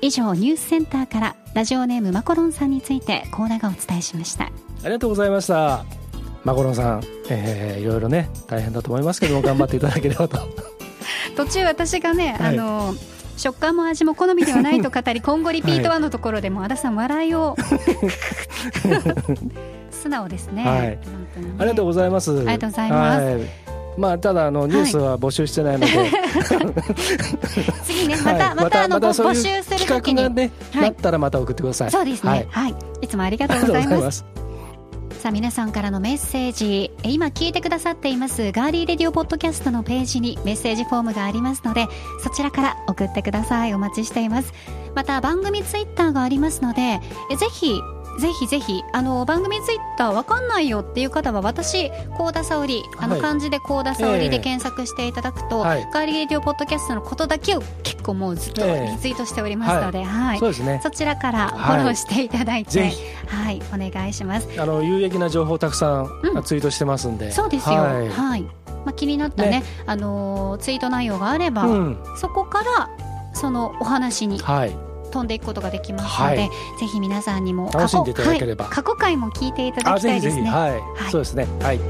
[SPEAKER 1] 以上ニュースセンターからラジオネームマコロンさんについてコーナーがお伝えしました。
[SPEAKER 2] ありがとうございました。マコロンさん、えー、いろいろね大変だと思いますけども 頑張っていただければと。
[SPEAKER 1] 途中私がね、
[SPEAKER 2] はい。
[SPEAKER 1] あの食感も味も好みではないと語り 今後リピートはのところでも、和田さん笑いを 素直ですね、
[SPEAKER 2] はい。
[SPEAKER 1] ね。
[SPEAKER 2] ありがとうございます。あり
[SPEAKER 1] がとうございます。
[SPEAKER 2] はい。まあただあのニュースは募集してないので、
[SPEAKER 1] 次ねまた、
[SPEAKER 2] はい。
[SPEAKER 1] またあの
[SPEAKER 2] ま
[SPEAKER 1] 募集するときに、
[SPEAKER 2] ね、
[SPEAKER 1] はい。
[SPEAKER 2] なったらまた送ってください。
[SPEAKER 1] そうですね。
[SPEAKER 2] は
[SPEAKER 1] はい。い、い、つもありがと
[SPEAKER 2] う
[SPEAKER 1] うございます。さあ皆さんからのメッセージ。え今聞いてくださっていますガーリーレディオポッドキャストのページにメッセージフォームがありますのでそちらから送ってください。お待ちしています。また番組ツイッターがありますのでえぜひぜひぜひあの番組ツイッターわかんないよっていう方は私高田沙織あの
[SPEAKER 2] はい。
[SPEAKER 1] 漢字で高田沙織
[SPEAKER 2] ええ。
[SPEAKER 1] で検索していただくと、
[SPEAKER 2] はい。
[SPEAKER 1] ガーリーレディオポッドキャストのことだけを結構もうずっと
[SPEAKER 2] ええ。
[SPEAKER 1] リツイートしておりますので、はい。
[SPEAKER 2] そうですね。
[SPEAKER 1] そちらからフ
[SPEAKER 2] はい。
[SPEAKER 1] ォローしていただいて、
[SPEAKER 2] ぜひ。
[SPEAKER 1] はい、お願いします。
[SPEAKER 2] あの有益な情報たくさん、
[SPEAKER 1] うん。
[SPEAKER 2] ツイートしてますんで。
[SPEAKER 1] そうですよ。
[SPEAKER 2] は
[SPEAKER 1] はいい。まあ気になったね、
[SPEAKER 2] ね。
[SPEAKER 1] あのーツイート内容があれば、
[SPEAKER 2] うん、
[SPEAKER 1] そこからそのお話に
[SPEAKER 2] はい。
[SPEAKER 1] 飛んでいくことができますので、
[SPEAKER 2] はい
[SPEAKER 1] ぜひ皆さんにも
[SPEAKER 2] 楽しんでいただければ
[SPEAKER 1] はい過去回も聞いていただ
[SPEAKER 2] あ
[SPEAKER 1] きたいですね。
[SPEAKER 2] はい、
[SPEAKER 1] はい
[SPEAKER 2] そうですね。はい。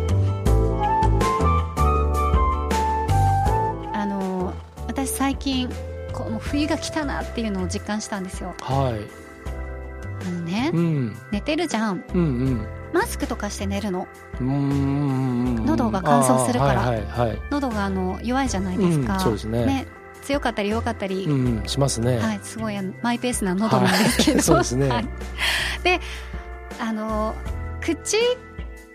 [SPEAKER 1] あのー私最近こうもう冬が来たなっていうのを実感したんですよ。
[SPEAKER 2] はい。
[SPEAKER 1] あのね、
[SPEAKER 2] うん、
[SPEAKER 1] 寝てるじゃん。
[SPEAKER 2] うん、うん。
[SPEAKER 1] マスクとかして寝るの。
[SPEAKER 2] うーん
[SPEAKER 1] 喉が乾燥するから
[SPEAKER 2] はいはいはい、
[SPEAKER 1] 喉があの弱いじゃないですか。
[SPEAKER 2] うんそうですね
[SPEAKER 1] 強かったり弱かったり、
[SPEAKER 2] うん、しますね。
[SPEAKER 1] はい、すごいマイペースな喉なんですけど、
[SPEAKER 2] はいそうですね。
[SPEAKER 1] はい。であの口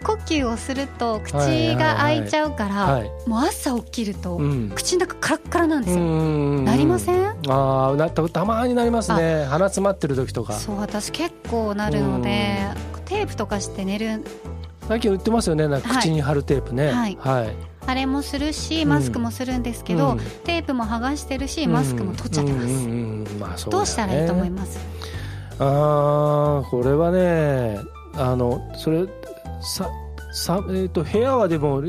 [SPEAKER 1] 呼吸をすると口
[SPEAKER 2] はいはいはい。
[SPEAKER 1] が開いちゃうから、
[SPEAKER 2] はい。
[SPEAKER 1] もう朝起きると、
[SPEAKER 2] うん。
[SPEAKER 1] 口の中カラッカラなんですよ、
[SPEAKER 2] な
[SPEAKER 1] なりません？
[SPEAKER 2] ああなたたまになりますね。鼻詰まってる時とか。
[SPEAKER 1] そう私結構なるのでテープとかして寝る。
[SPEAKER 2] 最近売ってますよね。なんか
[SPEAKER 1] はい。
[SPEAKER 2] 口に貼るテープね。
[SPEAKER 1] はい。
[SPEAKER 2] はい
[SPEAKER 1] あれもするしマスクもするんですけど、
[SPEAKER 2] うん。
[SPEAKER 1] テープも剥がしてるしマスクも取っちゃってます、
[SPEAKER 2] うん。うん。うん。まあそうだよね。
[SPEAKER 1] どうしたらいいと思います？
[SPEAKER 2] ああこれはねあのそれささ、えー、と部屋はでも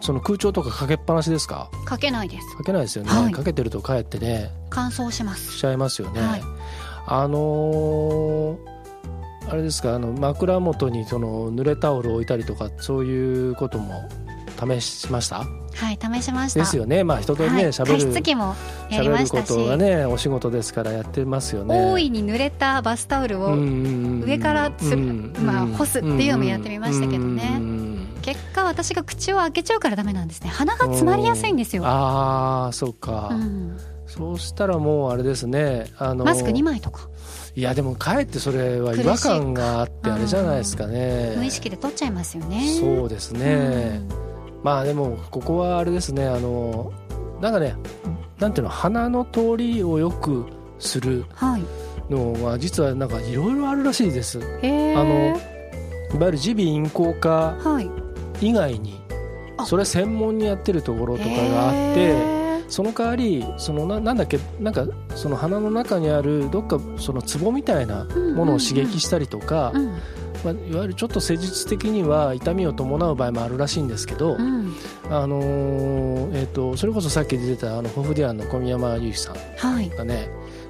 [SPEAKER 2] その空調とかかけっぱなしですか？
[SPEAKER 1] かけないです。
[SPEAKER 2] かけないですよね、
[SPEAKER 1] はい。
[SPEAKER 2] かけてるとかえってね
[SPEAKER 1] 乾燥します。
[SPEAKER 2] しちゃいますよね、
[SPEAKER 1] はい。
[SPEAKER 2] あのーあれですかあの枕元にその濡れタオルを置いたりとかそういうことも試しました？
[SPEAKER 1] はい試しました。
[SPEAKER 2] ですよね。まあ人とね
[SPEAKER 1] はい、
[SPEAKER 2] 喋、
[SPEAKER 1] 加
[SPEAKER 2] る
[SPEAKER 1] 湿器もやりま
[SPEAKER 2] 喋るこ
[SPEAKER 1] したし、
[SPEAKER 2] とがねお仕事ですからやってますよね。
[SPEAKER 1] 大いに濡れたバスタオルを上からつるまあ干すっていうのもやってみましたけどね。結果私が口を開けちゃうからダメなんですね。鼻が詰まりやすいんですよ、
[SPEAKER 2] ああそうか、
[SPEAKER 1] うん、
[SPEAKER 2] そうしたらもうあれですねあの
[SPEAKER 1] マスク2枚とか。
[SPEAKER 2] いやでもかえってそれは違和感があってあれじゃないですかね。
[SPEAKER 1] 無意識で取っちゃいますよね。
[SPEAKER 2] そうですね、まあでもここはあれですねあのなんかねなんていうの鼻の通りをよくする
[SPEAKER 1] はい。
[SPEAKER 2] のは実はなんかいろいろあるらしいです。いわ
[SPEAKER 1] へえ
[SPEAKER 2] あのゆる耳鼻咽喉科
[SPEAKER 1] はい。
[SPEAKER 2] 以外に
[SPEAKER 1] あ。
[SPEAKER 2] それ専門にやってるところとかがあってその代わりそのななんだっけなんかその鼻の中にあるどっかそのツボみたいなものを刺激したりとか、
[SPEAKER 1] うん
[SPEAKER 2] まあ、いわゆるちょっと施術的には痛みを伴う場合もあるらしいんですけど、
[SPEAKER 1] うん。
[SPEAKER 2] あのーえー、とそれこそさっき出てたあのホフディアンの小宮山雄飛さん
[SPEAKER 1] はい。
[SPEAKER 2] がね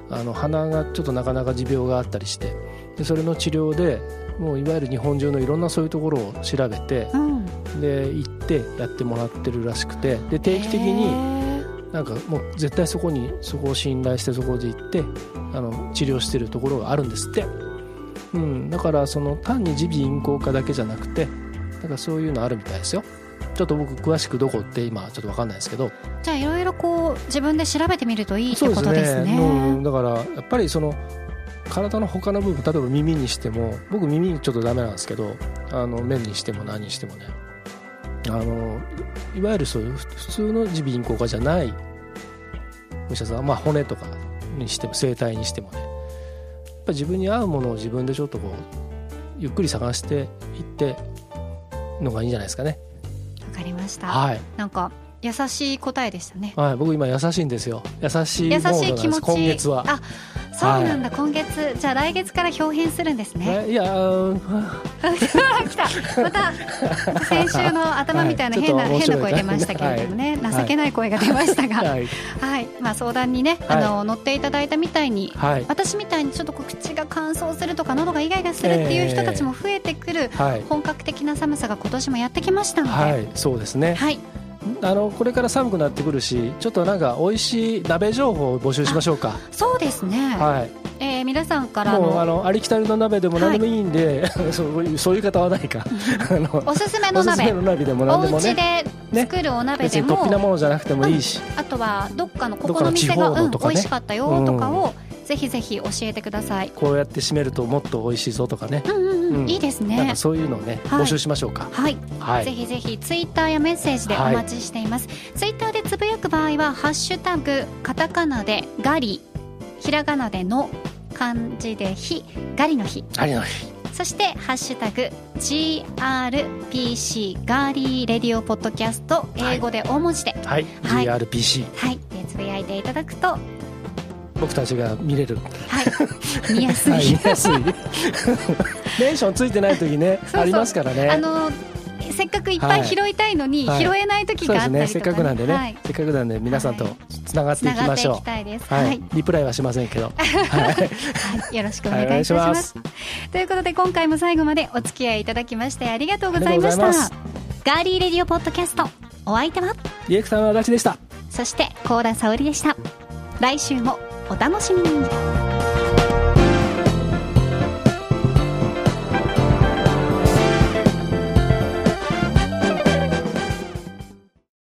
[SPEAKER 2] あの鼻がちょっとなかなか持病があったりしてでそれの治療でもういわゆる日本中のいろんなそういうところを調べて
[SPEAKER 1] うん。
[SPEAKER 2] で行ってやってもらってるらしくてで定期的に
[SPEAKER 1] へ
[SPEAKER 2] なんかもう絶対そこにそこを信頼してそこで行ってあの治療してるところがあるんですって、うん、だからその単に耳鼻咽喉科だけじゃなくてなんかそういうのあるみたいですよ。ちょっと僕詳しくどこって今ちょっと分かんないですけど。
[SPEAKER 1] ーじゃあいろいろこう自分で調べてみるといいってことですね。
[SPEAKER 2] うん、だからやっぱりその体の他の部分例えば耳にしても僕耳ちょっとダメなんですけどあの目にしても何にしてもね。あのいわゆるそういうふ普通の耳鼻咽喉科じゃないお医者さん、まあ、骨とかにしても声帯にしてもねやっぱ自分に合うものを自分でちょっとこうゆっくり探していってのがいいんじゃないですかね。
[SPEAKER 1] わかりました、
[SPEAKER 2] はい、
[SPEAKER 1] なんか優しい答えでしたね。
[SPEAKER 2] はい、僕今優しいんですよ。優しいモ
[SPEAKER 1] 優しい気持ち。
[SPEAKER 2] 今月は。
[SPEAKER 1] あそうなんだ、今月じゃあ来月から表変するんですね。
[SPEAKER 2] えいやー
[SPEAKER 1] 来た。また先週の頭みたいな
[SPEAKER 2] はい。
[SPEAKER 1] 変な、
[SPEAKER 2] ちょっと面白い。
[SPEAKER 1] 変な声出ましたけれどもね、
[SPEAKER 2] はい。
[SPEAKER 1] 情けない声が出ましたが、はい。
[SPEAKER 2] はい。
[SPEAKER 1] まあ、相談にね、
[SPEAKER 2] はい。
[SPEAKER 1] あの乗っていただいたみたいに、
[SPEAKER 2] はい。
[SPEAKER 1] 私みたいにちょっと口が乾燥するとか喉がイガイガするっていう人たちも増えてくる、
[SPEAKER 2] はい。
[SPEAKER 1] 本格的な寒さが今年もやってきましたので、
[SPEAKER 2] はい。そうですね。
[SPEAKER 1] はい
[SPEAKER 2] あのこれから寒くなってくるしちょっとなんか美味しい鍋情報を募集しましょうか。
[SPEAKER 1] そうですね、
[SPEAKER 2] はい。
[SPEAKER 1] えー皆さんから
[SPEAKER 2] もうあ
[SPEAKER 1] の
[SPEAKER 2] のありきたりの鍋でも何でもいいんで、そういうそういう方はないか。あの
[SPEAKER 1] おすすめの
[SPEAKER 2] おすすめ
[SPEAKER 1] 鍋
[SPEAKER 2] の鍋でも
[SPEAKER 1] お
[SPEAKER 2] 何でも
[SPEAKER 1] 家
[SPEAKER 2] ね。
[SPEAKER 1] で作るお鍋
[SPEAKER 2] 別
[SPEAKER 1] でも、
[SPEAKER 2] に突飛なものじゃなくてもいいし、
[SPEAKER 1] あとはどっかのここの店が、
[SPEAKER 2] 地方
[SPEAKER 1] うん、美味しかったよとかを、ぜひぜひ教えてください。
[SPEAKER 2] こうやって締めるともっと美味しいぞとかね、
[SPEAKER 1] うんうんうん、
[SPEAKER 2] うん。
[SPEAKER 1] いいですね。
[SPEAKER 2] そういうのをね、
[SPEAKER 1] はい。
[SPEAKER 2] 募集しましょうか。
[SPEAKER 1] はい、
[SPEAKER 2] はい。
[SPEAKER 1] ぜひぜひツイッターやメッセージでお待ちしています。ツイッターでつぶやく場合はハッシュタグカタカナでガリ、ひらがなでの漢字でひガリの日。
[SPEAKER 2] ありの日。
[SPEAKER 1] そしてハッシュタグ GRPC ガーリーレディオポッドキャスト英語で大文字で、
[SPEAKER 2] はい、
[SPEAKER 1] はい。
[SPEAKER 2] GRPC
[SPEAKER 1] はい、でつぶやいていただくと、は
[SPEAKER 2] 僕たちが見れる。
[SPEAKER 1] い、見やすい。
[SPEAKER 2] はい、見やすい。テンションついてない時ねありますからね。
[SPEAKER 1] あのせっかくいっぱい拾いたいのに、
[SPEAKER 2] はい。
[SPEAKER 1] 拾えない時があったりとか、
[SPEAKER 2] せっかくなんでね、
[SPEAKER 1] はい、
[SPEAKER 2] せっかくなんで皆さんとつながっていきましょ
[SPEAKER 1] きたいです。
[SPEAKER 2] うはい、
[SPEAKER 1] はい、
[SPEAKER 2] リプライはしませんけど。はい、
[SPEAKER 1] はい、よろしくお願いいたしま。
[SPEAKER 2] ます。す
[SPEAKER 1] ということで今回も最後までお付き合いいただきましてありがとうございました。ガーリーレディオポッドキャスト。お相手は？
[SPEAKER 2] ディレクターの足立でした。
[SPEAKER 1] そして高田沙織でした。来週もお楽しみに。